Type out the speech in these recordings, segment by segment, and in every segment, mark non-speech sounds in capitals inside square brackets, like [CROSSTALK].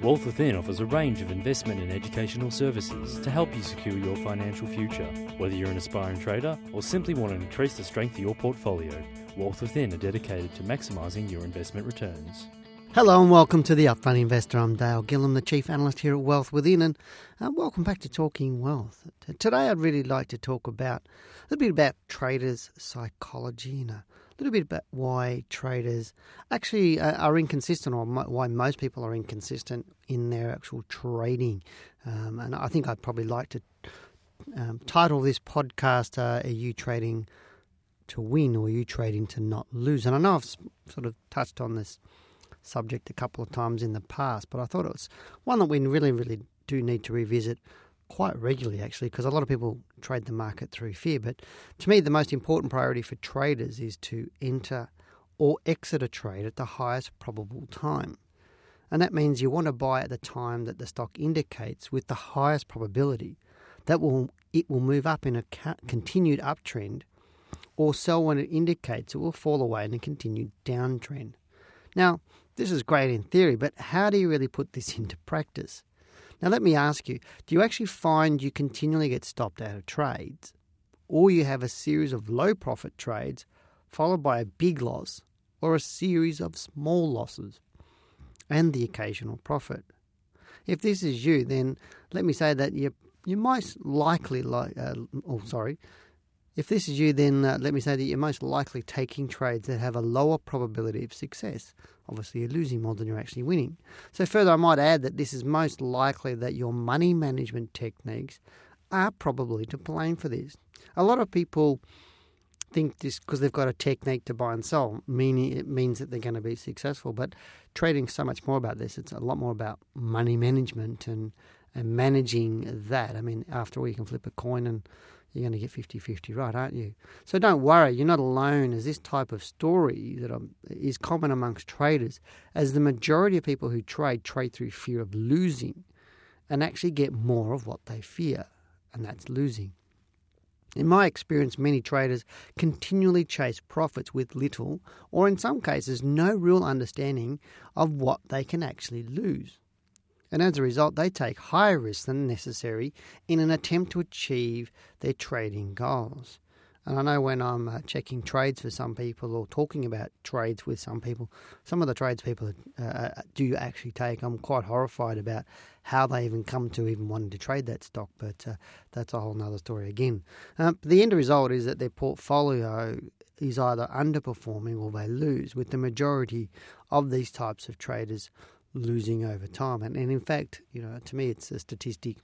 Wealth Within offers a range of investment and educational services to help you secure your financial future. Whether you're an aspiring trader or simply want to increase the strength of your portfolio, Wealth Within are dedicated to maximising your investment returns. Hello and welcome to the Upfront Investor. I'm Dale Gillham, the Chief Analyst here at Wealth Within, and uh, welcome back to Talking Wealth. Today I'd really like to talk about a little bit about traders' psychology and a little bit about why traders actually uh, are inconsistent or why most people are inconsistent in their actual trading. Um, and I think I'd probably like to um, title this podcast, uh, Are You Trading to Win or Are You Trading to Not Lose? And I know I've sort of touched on this subject a couple of times in the past, but I thought it was one that we really, really do need to revisit quite regularly, actually, because a lot of people trade the market through fear. But to me, the most important priority for traders is to enter or exit a trade at the highest probable time. And that means you want to buy at the time that the stock indicates with the highest probability that will it will move up in a continued uptrend or sell when it indicates it will fall away in a continued downtrend. Now, this is great in theory, but how do you really put this [LAUGHS] into practice? Now, let me ask you do you actually find you continually get stopped out of trades, or you have a series of low profit trades followed by a big loss, or a series of small losses, and the occasional profit? If this is you, then let me say that you you most likely like uh, oh sorry if this is you, then uh, let me say that you're most likely taking trades that have a lower probability of success. Obviously, you're losing more than you're actually winning. So, further, I might add that this is most likely that your money management techniques are probably to blame for this. A lot of people think this because they've got a technique to buy and sell, meaning it means that they're going to be successful. But trading so much more about this. It's a lot more about money management and and managing that. I mean, after all, you can flip a coin and you're going to get 50 50 right, aren't you? So don't worry, you're not alone as this type of story that is common amongst traders, as the majority of people who trade trade through fear of losing and actually get more of what they fear, and that's losing. In my experience, many traders continually chase profits with little, or in some cases, no real understanding of what they can actually lose and as a result, they take higher risks than necessary in an attempt to achieve their trading goals. And I know when I'm uh, checking trades for some people or talking about trades with some people, some of the trades people uh, uh, do actually take, I'm quite horrified about how they even come to even wanting to trade that stock. But uh, that's a whole other story again. Um, the end result is that their portfolio is either underperforming or they lose, with the majority of these types of traders losing over time. And, and in fact, you know, to me, it's a statistic.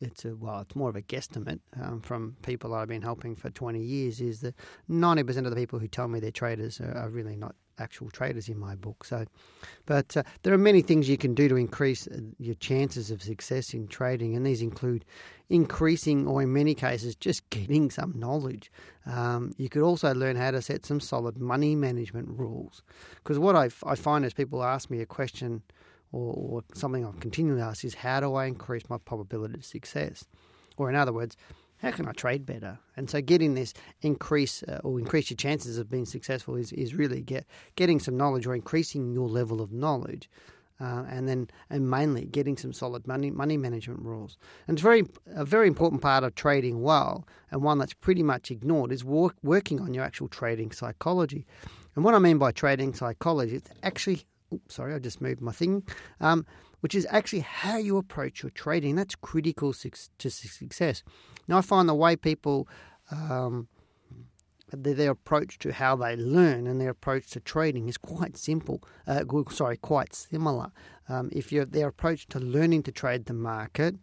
It's a well, it's more of a guesstimate um, from people I've been helping for 20 years. Is that 90% of the people who tell me they're traders are, are really not actual traders in my book. So, but uh, there are many things you can do to increase uh, your chances of success in trading, and these include increasing, or in many cases, just [LAUGHS] getting some knowledge. Um, you could also learn how to set some solid money management rules. Because what I, I find is people ask me a question. Or, or something I've continually asked is how do I increase my probability of success? Or in other words, how can I trade better? And so getting this increase uh, or increase your chances of being successful is, is really get getting some knowledge or increasing your level of knowledge. Uh, and then and mainly getting some solid money money management rules. And it's very a very important part of trading well, and one that's pretty much ignored is work, working on your actual trading psychology. And what I mean by trading psychology, it's actually oops, sorry, I just moved my thing. Um, which is actually how you approach your trading. That's critical to success. Now, I find the way people, um, their, approach to how they learn and their approach to trading is quite simple. Uh, sorry, quite similar. Um, if their approach to learning to trade the market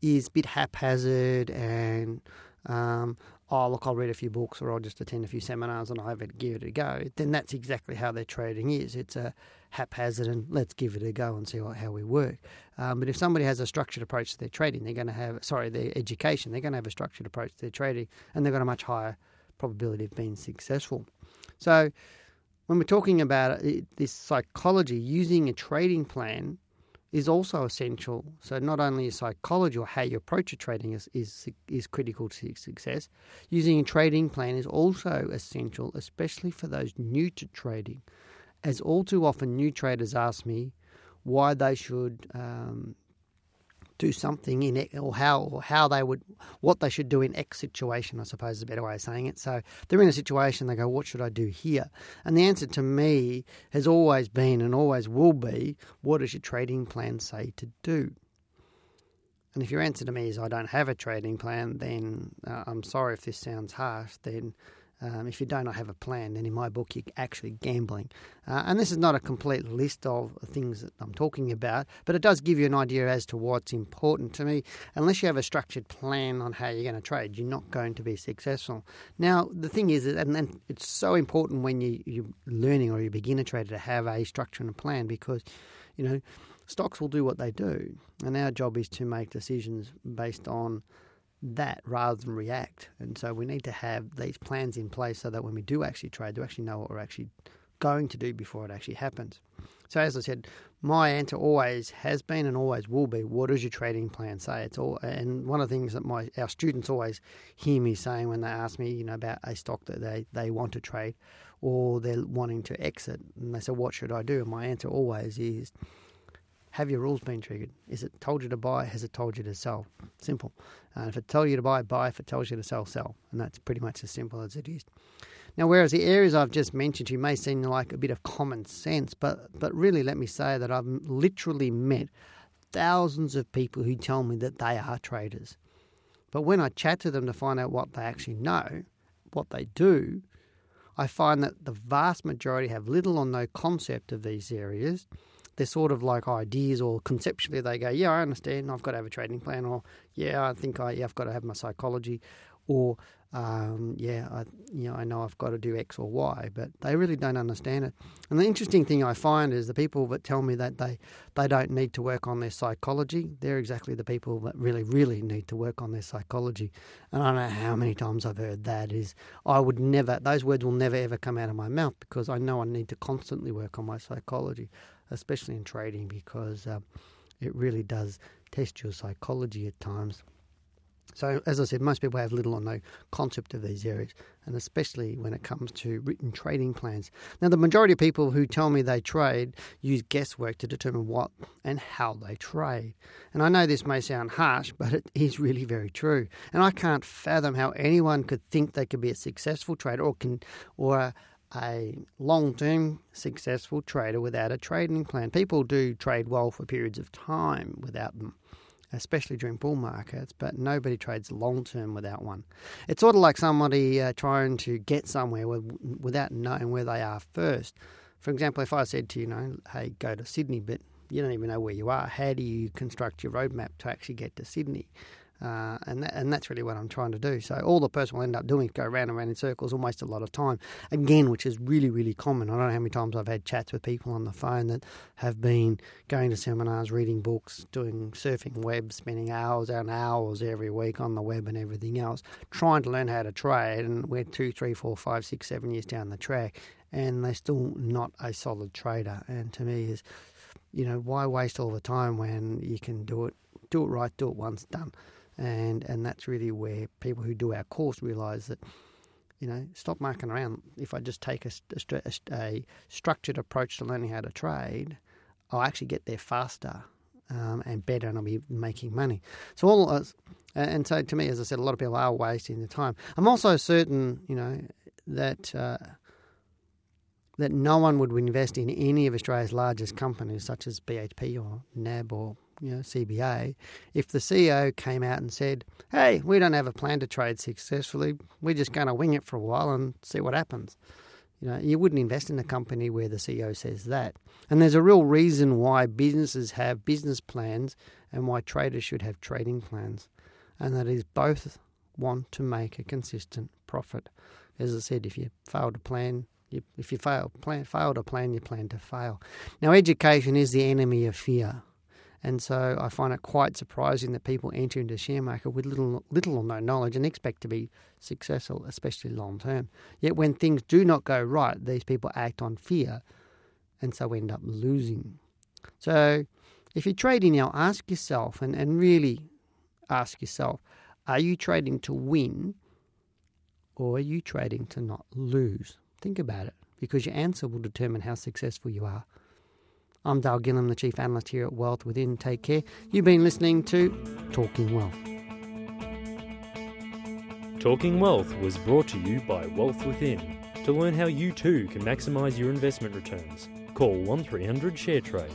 is a bit haphazard and um, oh, look, I'll read a few books or I'll just attend a few seminars and I'll have it, give it a go, then that's exactly how their trading is. It's a haphazard and let's give it a go and see what, how we work. Um, but if somebody has a structured approach to their trading, they're going to have, sorry, their education, they're going to have a structured approach to their trading and they've got a much higher probability of being successful. So when we're talking about this psychology, using a trading plan is also essential. So not only is psychology or how you approach your trading is, is is critical to success, using a trading plan is also essential, especially for those new to trading. As all too often new traders ask me, why they should um, do something in it, or how or how they would what they should do in X situation. I suppose is a better way of saying it. So they're in a situation. They go, "What should I do here?" And the answer to me has always been and always will be, "What does your trading plan say to do?" And if your answer to me is, "I don't have a trading plan," then uh, I'm sorry if this sounds harsh. Then um, if you do not have a plan, then in my book you're actually gambling. Uh, and this is not a complete list of things that I'm talking about, but it does give you an idea as to what's important to me. Unless you have a structured plan on how you're going to trade, you're not going to be successful. Now, the thing is, and, and it's so important when you, you're learning or you're a beginner trader to have a structure and a plan because, you know, stocks will do what they do. And our job is to make decisions based on that rather than react. And so we need to have these plans in place so that when we do actually trade, we actually know what we're actually going to do before it actually happens. So as I said, my answer always has been and always will be, what does your trading plan say? It's all, and one of the things that my our students always hear me saying when they ask me, you know, about a stock that they, they want to trade or they're wanting to exit, and they say, what should I do? And my answer always is, have your rules been triggered? Is it told you to buy? Has it told you to sell? Simple. Uh, if it tells you to buy, buy. If it tells you to sell, sell. And that's pretty much as simple as it is. Now, whereas the areas I've just mentioned to you may seem like a bit of common sense, but, but really let me say that I've literally met thousands of people who tell me that they are traders. But when I chat to them to find out what they actually know, what they do, I find that the vast majority have little or no concept of these areas they're sort of like ideas or conceptually they go, yeah, I understand, I've got to have a trading plan, or yeah, I think I, yeah, I've got to have my psychology, or um, yeah, I, you know, I know I've got to do X or Y, but they really don't understand it. And the interesting thing I find is the people that tell me that they, they don't need to work on their psychology, they're exactly the people that really, really need to work on their psychology. And I don't know how many times I've heard that is I would never, those words will never ever come out of my mouth because I know I need to constantly work on my psychology especially in trading, because uh, it really does test your psychology at times. So, as I said, most people have little or no concept of these areas, and especially when it comes to written trading plans. Now, the majority of people who tell me they trade use guesswork to determine what and how they trade. And I know this may sound harsh, but it is really very true. And I can't fathom how anyone could think they could be a successful trader or can or a long term successful trader without a trading plan. People do trade well for periods of time without them, especially during bull markets, but nobody trades long term without one. It's sort of like somebody uh, trying to get somewhere without knowing where they are first. For example, if I said to you, you know, hey, go to Sydney, but you don't even know where you are, how do you construct your roadmap to actually get to Sydney? Uh, and that, and that's really what I'm trying to do. So all the person will end up doing is go around and around in circles, almost a lot of time. Again, which is really really common. I don't know how many times I've had chats with people on the phone that have been going to seminars, reading books, doing surfing web, spending hours and hours every week on the web and everything else, trying to learn how to trade. And we're two, three, four, five, six, seven years down the track, and they're still not a solid trader. And to me is, you know, why waste all the time when you can do it, do it right, do it once, done and and that's really where people who do our course realise that you know stop marking around. If I just take a, a, a, structured approach to learning how to trade, I'll actually get there faster um, and better, and I'll be making money. So all uh, and so to me, as I said, a lot of people are wasting their time. I'm also certain, you know, that. Uh, that no one would invest in any of Australia's largest companies, such as BHP or NAB or you know, CBA, if the CEO came out and said, hey, we don't have a plan to trade successfully, we're just going to wing it for a while and see what happens. You know, you wouldn't invest in a company where the CEO says that. And there's a real reason why businesses have business plans and why traders should have trading plans. And that is both want to make a consistent profit. As I said, if you fail to plan, you, if you fail, plan, fail to plan, you plan to fail. Now, education is the enemy of fear. And so I find it quite surprising that people enter into share market with little, little or no knowledge and expect to be successful, especially long term. Yet when things do not go right, these people act on fear and so end up losing. So if you're trading now, ask yourself and, and really ask yourself are you trading to win or are you trading to not lose? Think about it because your answer will determine how successful you are. I'm Dale Gillham, the Chief Analyst here at Wealth Within. Take care. You've been listening to Talking Wealth. Talking Wealth was brought to you by Wealth Within. To learn how you too can maximise your investment returns, call 1300 ShareTrade